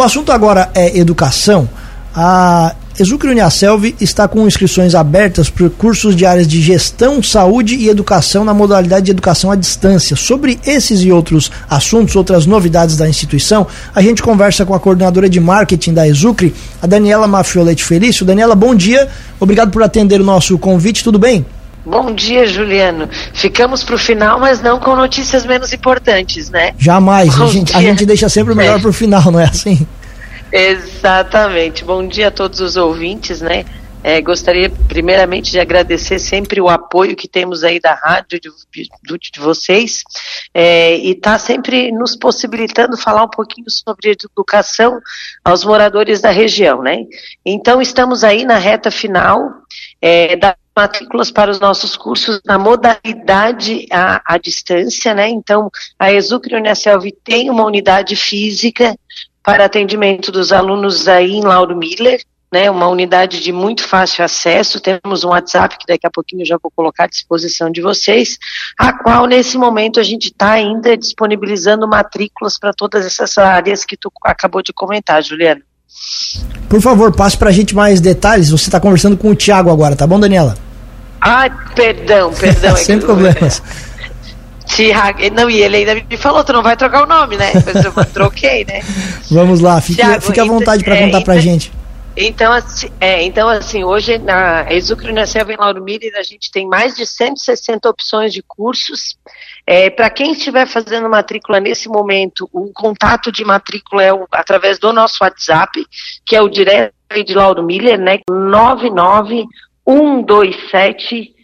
O assunto agora é educação. A Exucre Uniaselv está com inscrições abertas para cursos de áreas de gestão, saúde e educação na modalidade de educação à distância. Sobre esses e outros assuntos, outras novidades da instituição, a gente conversa com a coordenadora de marketing da Exucre, a Daniela Mafiolete Felício. Daniela, bom dia. Obrigado por atender o nosso convite. Tudo bem? Bom dia, Juliano. Ficamos para o final, mas não com notícias menos importantes, né? Jamais. A gente, a gente, deixa sempre o melhor é. para o final, não é assim? Exatamente. Bom dia a todos os ouvintes, né? É, gostaria primeiramente de agradecer sempre o apoio que temos aí da rádio de, de, de vocês é, e está sempre nos possibilitando falar um pouquinho sobre educação aos moradores da região, né? Então estamos aí na reta final é, das matrículas para os nossos cursos na modalidade à, à distância, né? Então a Exucre Unicelv tem uma unidade física para atendimento dos alunos aí em Lauro Miller, né, uma unidade de muito fácil acesso. Temos um WhatsApp que daqui a pouquinho eu já vou colocar à disposição de vocês, a qual nesse momento a gente está ainda disponibilizando matrículas para todas essas áreas que tu acabou de comentar, Juliana. Por favor, passe para a gente mais detalhes. Você está conversando com o Tiago agora, tá bom, Daniela? Ai, perdão, perdão. Sem é problemas. Tiago, não, e ele ainda me falou, tu não vai trocar o nome, né? eu troquei, né? Vamos lá, fique, Thiago, fique à vontade para é, contar para então, gente. Então assim, é, então, assim, hoje na na Selva em Lauro Miller, a gente tem mais de 160 opções de cursos. É, para quem estiver fazendo matrícula nesse momento, o contato de matrícula é o, através do nosso WhatsApp, que é o direto de Lauro Miller, né? 99127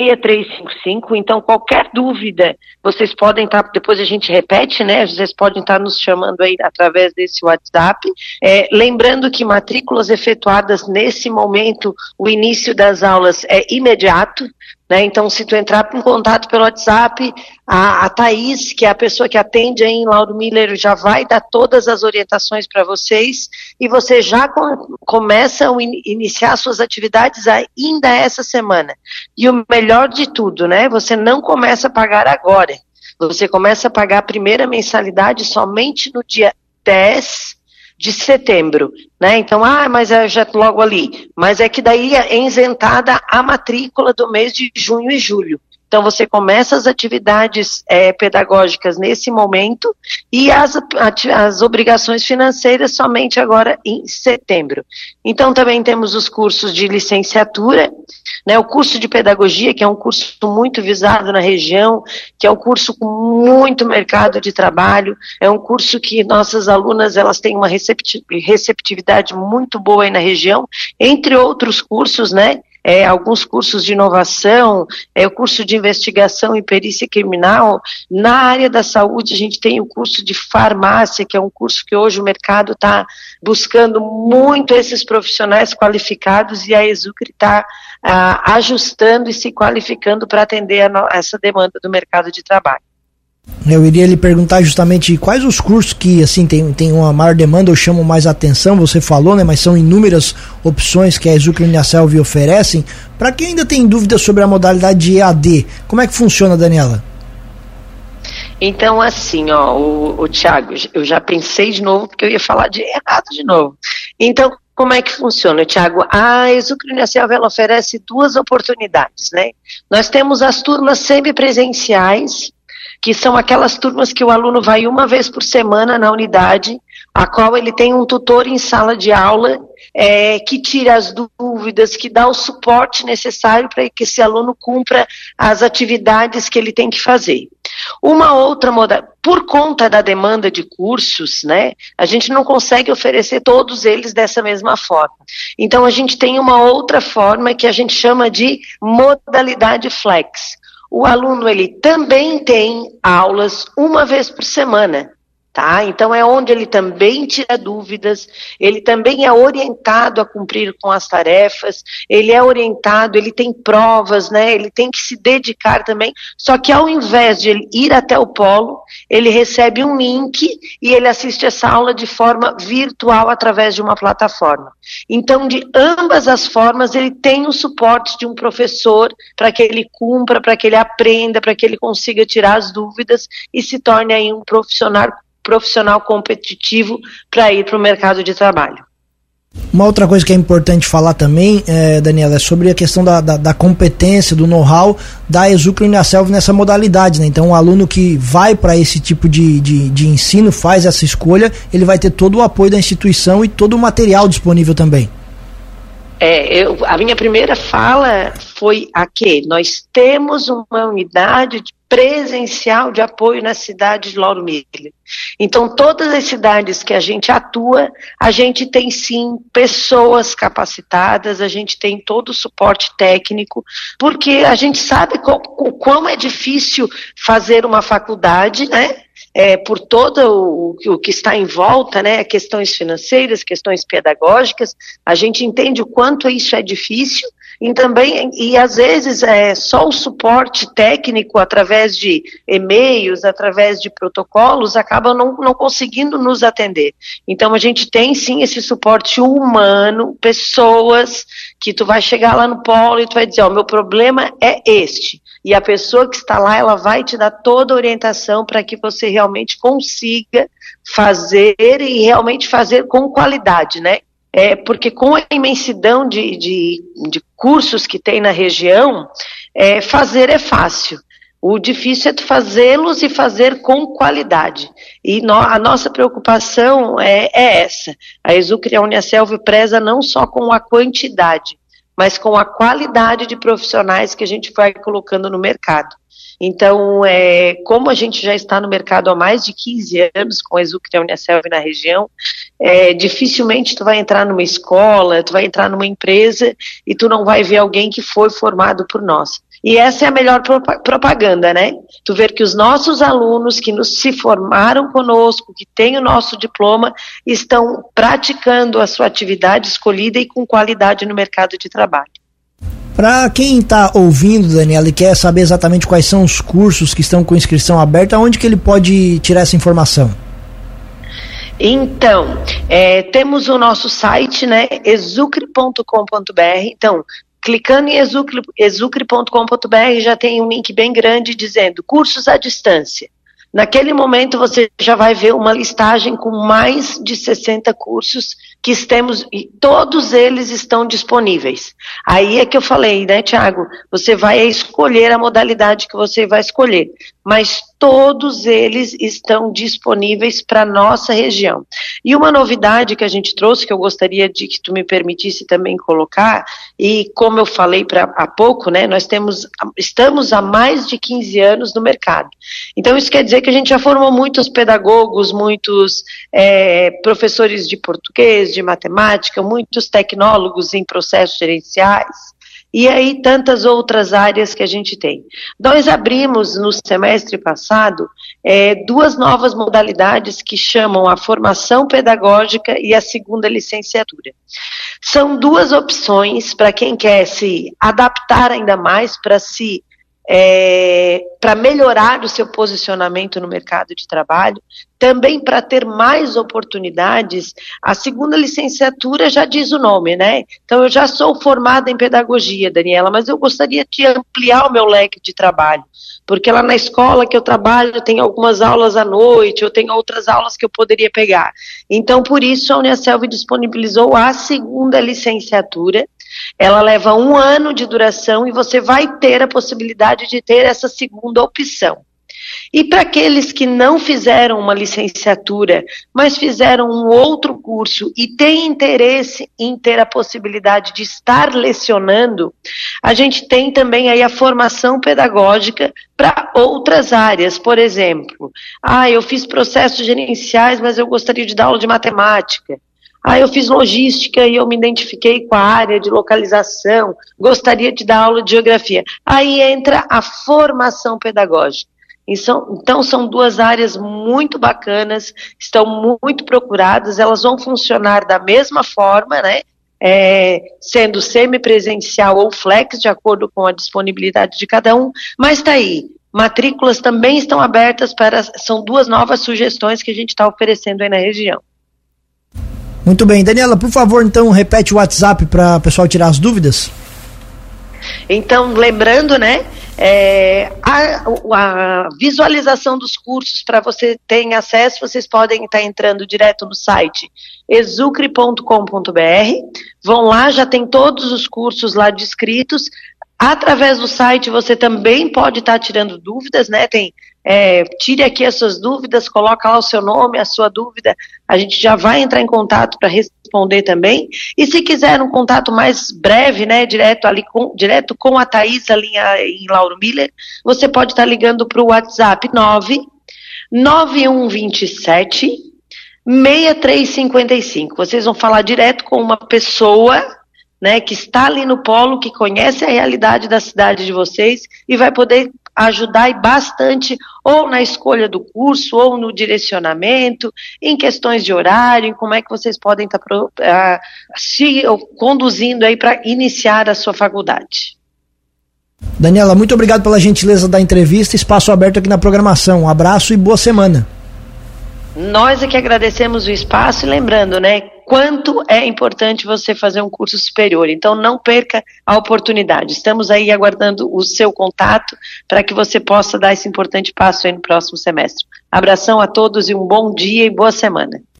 6355. Então, qualquer dúvida, vocês podem estar, tá, depois a gente repete, né? Vocês podem estar tá nos chamando aí através desse WhatsApp. É, lembrando que matrículas efetuadas nesse momento, o início das aulas é imediato, né? Então, se tu entrar em contato pelo WhatsApp, a, a Thaís, que é a pessoa que atende aí em Lauro Miller, já vai dar todas as orientações para vocês e você já com, começa a in, iniciar suas atividades ainda essa semana. E o melhor de tudo, né? Você não começa a pagar agora. Você começa a pagar a primeira mensalidade somente no dia 10 de setembro, né? Então, ah, mas é já logo ali. Mas é que daí é isentada a matrícula do mês de junho e julho. Então, você começa as atividades é, pedagógicas nesse momento e as, as obrigações financeiras somente agora em setembro. Então, também temos os cursos de licenciatura, né, o curso de pedagogia, que é um curso muito visado na região, que é um curso com muito mercado de trabalho, é um curso que nossas alunas elas têm uma receptividade muito boa aí na região, entre outros cursos, né, é, alguns cursos de inovação, é, o curso de investigação e perícia criminal. Na área da saúde, a gente tem o curso de farmácia, que é um curso que hoje o mercado está buscando muito esses profissionais qualificados e a Exucre está ah, ajustando e se qualificando para atender a essa demanda do mercado de trabalho. Eu iria lhe perguntar justamente quais os cursos que assim tem, tem uma maior demanda ou chamam mais atenção, você falou, né? Mas são inúmeras opções que a Exucre Uniaselv oferecem. Para quem ainda tem dúvidas sobre a modalidade de EAD, como é que funciona, Daniela? Então, assim, ó, o, o Thiago, eu já pensei de novo porque eu ia falar de errado de novo. Então, como é que funciona, Tiago? A Exucre Uniaselv, ela oferece duas oportunidades, né? Nós temos as turmas semipresenciais, que são aquelas turmas que o aluno vai uma vez por semana na unidade, a qual ele tem um tutor em sala de aula é, que tira as dúvidas, que dá o suporte necessário para que esse aluno cumpra as atividades que ele tem que fazer. Uma outra modalidade, por conta da demanda de cursos, né, a gente não consegue oferecer todos eles dessa mesma forma. Então a gente tem uma outra forma que a gente chama de modalidade flex o aluno ele também tem aulas uma vez por semana. Tá? Então é onde ele também tira dúvidas, ele também é orientado a cumprir com as tarefas, ele é orientado, ele tem provas, né? Ele tem que se dedicar também. Só que ao invés de ele ir até o polo, ele recebe um link e ele assiste essa aula de forma virtual através de uma plataforma. Então, de ambas as formas, ele tem o suporte de um professor para que ele cumpra, para que ele aprenda, para que ele consiga tirar as dúvidas e se torne aí um profissional profissional competitivo para ir para o mercado de trabalho. Uma outra coisa que é importante falar também, é, Daniela, é sobre a questão da, da, da competência, do know-how da Exucre Unicelv nessa modalidade. Né? Então, o aluno que vai para esse tipo de, de, de ensino, faz essa escolha, ele vai ter todo o apoio da instituição e todo o material disponível também. É, eu, a minha primeira fala foi a que nós temos uma unidade presencial de apoio na cidade de Lauro Miller. Então, todas as cidades que a gente atua, a gente tem sim pessoas capacitadas, a gente tem todo o suporte técnico, porque a gente sabe o quão é difícil fazer uma faculdade, né? é, por todo o, o, que está em volta, né, questões financeiras, questões pedagógicas, a gente entende o quanto isso é difícil e também, e às vezes é só o suporte técnico através de e-mails, através de protocolos, acaba não, não conseguindo nos atender. Então a gente tem sim esse suporte humano, pessoas que tu vai chegar lá no polo e tu vai dizer, ó, oh, meu problema é este. E a pessoa que está lá, ela vai te dar toda a orientação para que você realmente consiga fazer e realmente fazer com qualidade, né? É, porque com a imensidão de, de, de cursos que tem na região, é, fazer é fácil. O difícil é fazê-los e fazer com qualidade. E no, a nossa preocupação é, é essa. A Exucre a Unicelv preza não só com a quantidade, mas com a qualidade de profissionais que a gente vai colocando no mercado. Então, é, como a gente já está no mercado há mais de 15 anos com a Exucre Unicelv na região, é, dificilmente tu vai entrar numa escola, tu vai entrar numa empresa e tu não vai ver alguém que foi formado por nós. E essa é a melhor propaganda, né? Tu ver que os nossos alunos que nos se formaram conosco, que têm o nosso diploma, estão praticando a sua atividade escolhida e com qualidade no mercado de trabalho. Para quem está ouvindo, Daniela, e quer saber exatamente quais são os cursos que estão com inscrição aberta, onde que ele pode tirar essa informação? Então, é, temos o nosso site, né, exucre.com.br. Então, Clicando em exucre.com.br já tem um link bem grande dizendo cursos à distância. Naquele momento você já vai ver uma listagem com mais de 60 cursos que temos e todos eles estão disponíveis. Aí é que eu falei, né, Tiago? Você vai escolher a modalidade que você vai escolher, mas todos eles estão disponíveis para nossa região. E uma novidade que a gente trouxe, que eu gostaria de que tu me permitisse também colocar, e como eu falei pra, há pouco, né, nós temos, estamos há mais de 15 anos no mercado. Então isso quer dizer que a gente já formou muitos pedagogos, muitos é, professores de português, de matemática, muitos tecnólogos em processos gerenciais, e aí tantas outras áreas que a gente tem. Nós abrimos no semestre passado é, duas novas modalidades que chamam a formação pedagógica e a segunda licenciatura. São duas opções para quem quer se adaptar ainda mais para se é, para melhorar o seu posicionamento no mercado de trabalho, também para ter mais oportunidades. A segunda licenciatura já diz o nome, né? Então, eu já sou formada em pedagogia, Daniela, mas eu gostaria de ampliar o meu leque de trabalho, porque lá na escola que eu trabalho tem algumas aulas à noite, eu tenho outras aulas que eu poderia pegar. Então, por isso, a Unicelv disponibilizou a segunda licenciatura ela leva um ano de duração e você vai ter a possibilidade de ter essa segunda opção. E para aqueles que não fizeram uma licenciatura, mas fizeram um outro curso e têm interesse em ter a possibilidade de estar lecionando, a gente tem também aí a formação pedagógica para outras áreas. Por exemplo, ah, eu fiz processos gerenciais, mas eu gostaria de dar aula de matemática. Ah, eu fiz logística e eu me identifiquei com a área de localização, gostaria de dar aula de geografia. Aí entra a formação pedagógica. Então, são duas áreas muito bacanas, estão muito procuradas, elas vão funcionar da mesma forma, né? É, sendo semipresencial ou flex, de acordo com a disponibilidade de cada um, mas está aí. Matrículas também estão abertas para. São duas novas sugestões que a gente está oferecendo aí na região. Muito bem. Daniela, por favor, então, repete o WhatsApp para o pessoal tirar as dúvidas. Então, lembrando, né, é, a, a, visualização dos cursos para você ter acesso, vocês podem estar entrando direto no site exucre.com.br. Vão lá, já tem todos os cursos lá descritos. Através do site você também pode estar tirando dúvidas, né? Tem é, tire aqui as suas dúvidas, coloca lá o seu nome, a sua dúvida, a gente já vai entrar em contato para responder também. E se quiser um contato mais breve, né, direto ali com, direto com a Thaís ali em, Lauro Miller, você pode estar ligando para o WhatsApp 9 9127 6355. Vocês vão falar direto com uma pessoa né, que está ali no polo, que conhece a realidade da cidade de vocês e vai poder ajudar bastante ou na escolha do curso, ou no direcionamento, em questões de horário, em como é que vocês podem estar uh, se conduzindo aí para iniciar a sua faculdade. Daniela, muito obrigado pela gentileza da entrevista, espaço aberto aqui na programação. Um abraço e boa semana. Nós é que agradecemos o espaço e lembrando, né, quanto é importante você fazer um curso superior. Então não perca a oportunidade. Estamos aí aguardando o seu contato para que você possa dar esse importante passo aí no próximo semestre. Abração a todos e um bom dia e boa semana.